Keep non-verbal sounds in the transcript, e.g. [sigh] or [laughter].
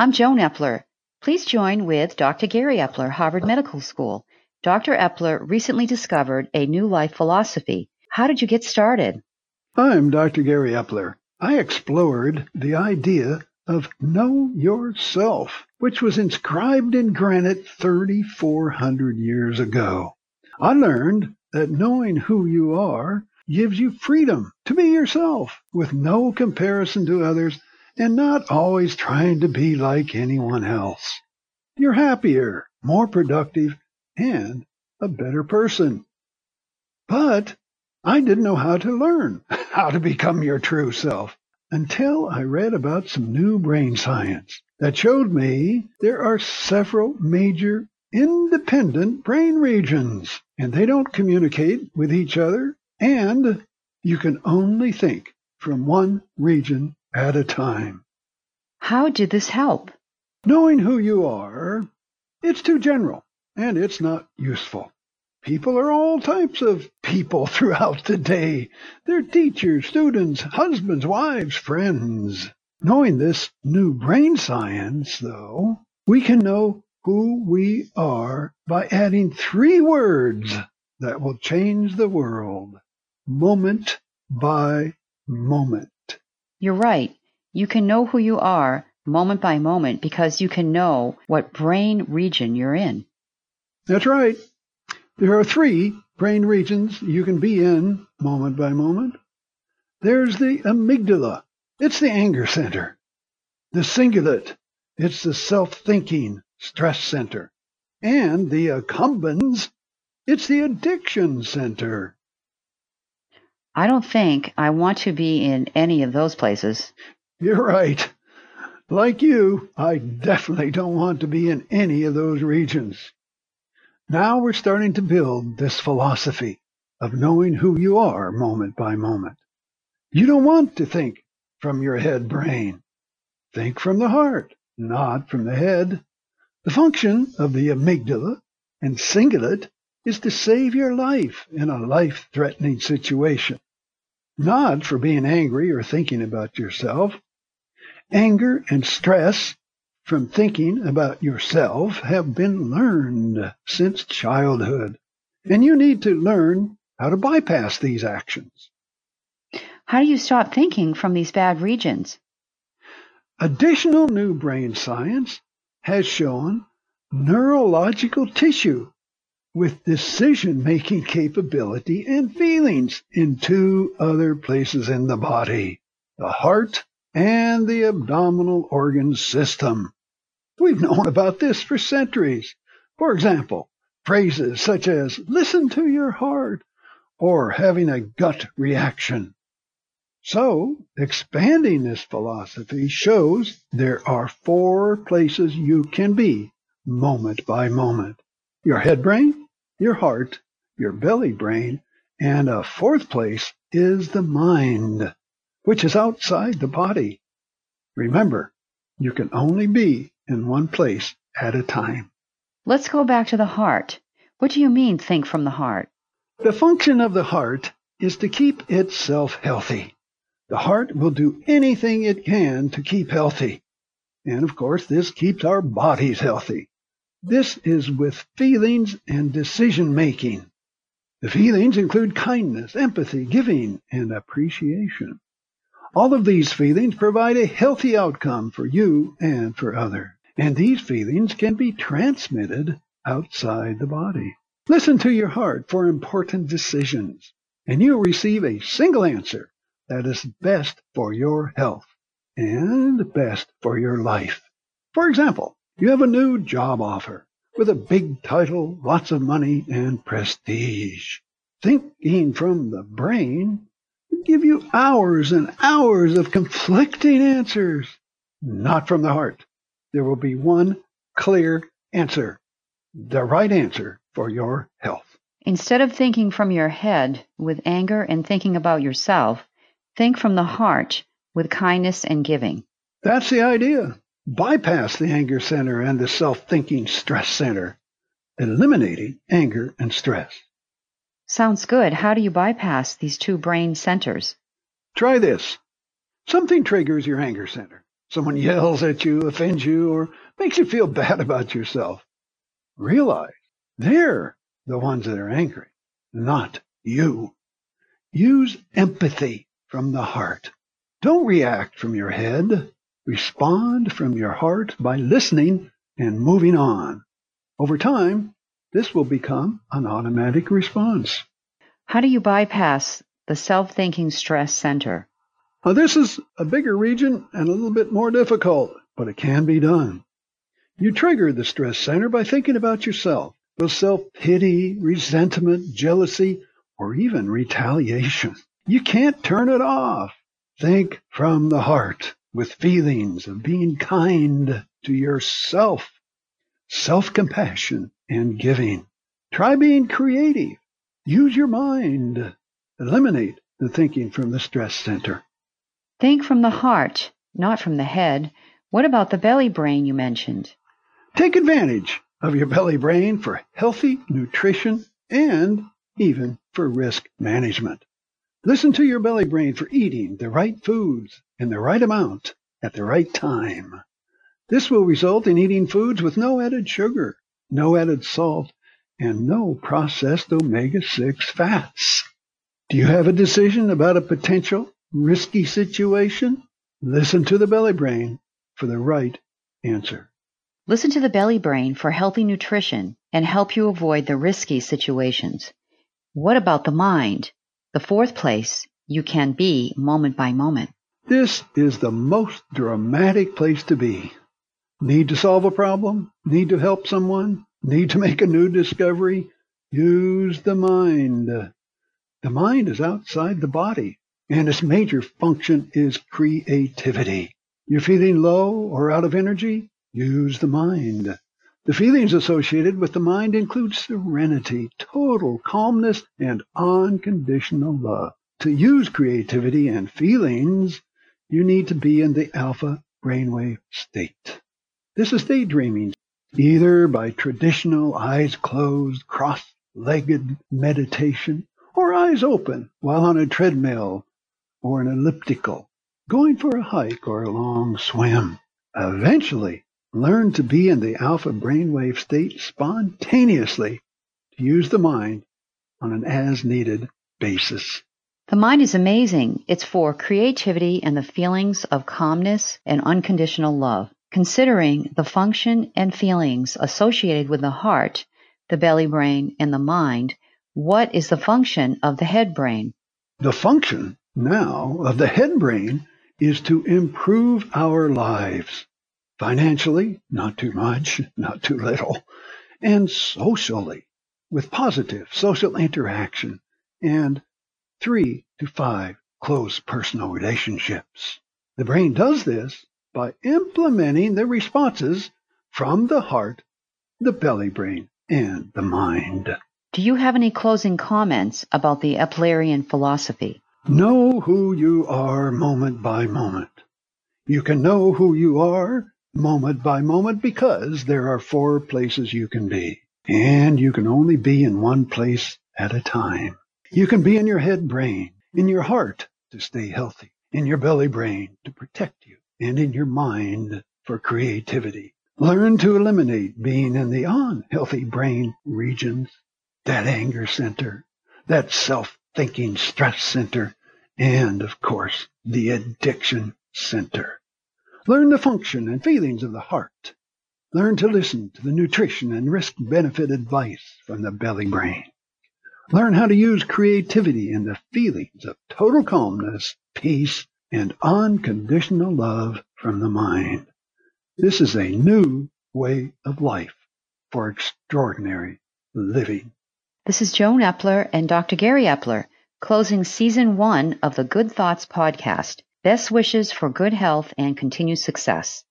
I'm Joan Epler. Please join with Dr. Gary Epler, Harvard Medical School. Dr. Epler recently discovered a new life philosophy. How did you get started? I'm Dr. Gary Epler. I explored the idea of know yourself, which was inscribed in granite 3,400 years ago. I learned that knowing who you are gives you freedom to be yourself with no comparison to others and not always trying to be like anyone else. You're happier, more productive, and a better person. But I didn't know how to learn [laughs] how to become your true self until I read about some new brain science that showed me there are several major independent brain regions and they don't communicate with each other and you can only think from one region at a time. How did this help? Knowing who you are, it's too general and it's not useful. People are all types of people [laughs] throughout the day. They're teachers, students, husbands, wives, friends. Knowing this new brain science, though, we can know who we are by adding three words that will change the world moment by moment. You're right. You can know who you are moment by moment because you can know what brain region you're in. That's right. There are three brain regions you can be in moment by moment. There's the amygdala. It's the anger center. The cingulate. It's the self-thinking stress center. And the accumbens. It's the addiction center. I don't think I want to be in any of those places. You're right. Like you, I definitely don't want to be in any of those regions. Now we're starting to build this philosophy of knowing who you are moment by moment. You don't want to think from your head brain. Think from the heart, not from the head. The function of the amygdala and cingulate is to save your life in a life-threatening situation. Not for being angry or thinking about yourself, Anger and stress from thinking about yourself have been learned since childhood, and you need to learn how to bypass these actions. How do you stop thinking from these bad regions? Additional new brain science has shown neurological tissue with decision making capability and feelings in two other places in the body the heart and the abdominal organ system. We've known about this for centuries. For example, phrases such as listen to your heart or having a gut reaction. So, expanding this philosophy shows there are four places you can be moment by moment. Your head brain, your heart, your belly brain, and a fourth place is the mind which is outside the body. Remember, you can only be in one place at a time. Let's go back to the heart. What do you mean, think from the heart? The function of the heart is to keep itself healthy. The heart will do anything it can to keep healthy. And of course, this keeps our bodies healthy. This is with feelings and decision making. The feelings include kindness, empathy, giving, and appreciation. All of these feelings provide a healthy outcome for you and for others. And these feelings can be transmitted outside the body. Listen to your heart for important decisions, and you'll receive a single answer that is best for your health and best for your life. For example, you have a new job offer with a big title, lots of money, and prestige. Thinking from the brain will give you hours and hours of conflicting answers. Not from the heart. There will be one clear answer. The right answer for your health. Instead of thinking from your head with anger and thinking about yourself, think from the heart with kindness and giving. That's the idea. Bypass the anger center and the self-thinking stress center, eliminating anger and stress. Sounds good. How do you bypass these two brain centers? Try this. Something triggers your anger center. someone yells at you, offends you, or makes you feel [laughs] bad about yourself, realize they're the ones that are angry, not you. Use empathy from the heart. Don't react from your head. Respond from your heart by listening and moving on. Over time, this will become an automatic response. How do you bypass the self-thinking stress center? Now, this is a bigger region and a little bit more difficult, but it can be done. You trigger the stress center by thinking about yourself, with self-pity, resentment, jealousy, or even retaliation. You can't turn it off. Think from the heart with feelings of being kind to yourself, self-compassion, and giving. Try being creative. Use your mind. Eliminate the thinking from the stress center. Think from the heart, not from the head. What about the belly brain you mentioned? Take advantage of your belly brain for healthy nutrition and even for risk management. Listen to your belly brain for eating the right foods in the right amount at the right time. This will result in eating foods with no added sugar, no added salt, and no processed omega-6 fats. Do you have a decision about a potential risky situation? Listen to the belly brain for the right answer. Listen to the belly brain for healthy nutrition and help you avoid the risky situations. What about the mind? The fourth place you can be moment by moment. This is the most dramatic place to be. Need to solve a problem? Need to help someone? Need to make a new discovery? Use the mind. The mind is outside the body, and its major function is creativity. You're feeling low or out of energy? Use the mind. The feelings associated with the mind include serenity, total calmness, and unconditional love. To use creativity and feelings, you need to be in the alpha brainwave state. This is daydreaming, either by traditional eyes closed, cross-legged meditation, or eyes open while on a treadmill or an elliptical, going for a hike or a long swim. Eventually, Learn to be in the alpha brainwave state spontaneously to use the mind on an as needed basis. The mind is amazing. It's for creativity and the feelings of calmness and unconditional love. Considering the function and feelings associated with the heart, the belly brain, and the mind, what is the function of the head brain? The function now of the head brain is to improve our lives. Financially, not too much, [laughs] not too little. And socially, with positive social interaction and three to five close personal relationships. The brain does this by implementing the responses from the heart, the belly brain, and the mind. Do you have any closing comments about the Eplerian philosophy? Know who you are moment by moment. You can know who you are moment by moment because there are four places you can be. And you can only be in one place at a time. You can be in your head brain, in your heart to stay healthy, in your belly brain to protect you, and in your mind for creativity. Learn to eliminate being in the unhealthy brain regions, that anger center, that self-thinking stress center, and of course, the addiction center. Learn the function and feelings of the heart. Learn to listen to the nutrition and risk benefit advice from the belly brain. Learn how to use creativity and the feelings of total calmness, peace, and unconditional love from the mind. This is a new way of life for extraordinary living. This is Joan Epler and Dr. Gary Epler closing season one of the Good Thoughts podcast. Best wishes for good health and continued success.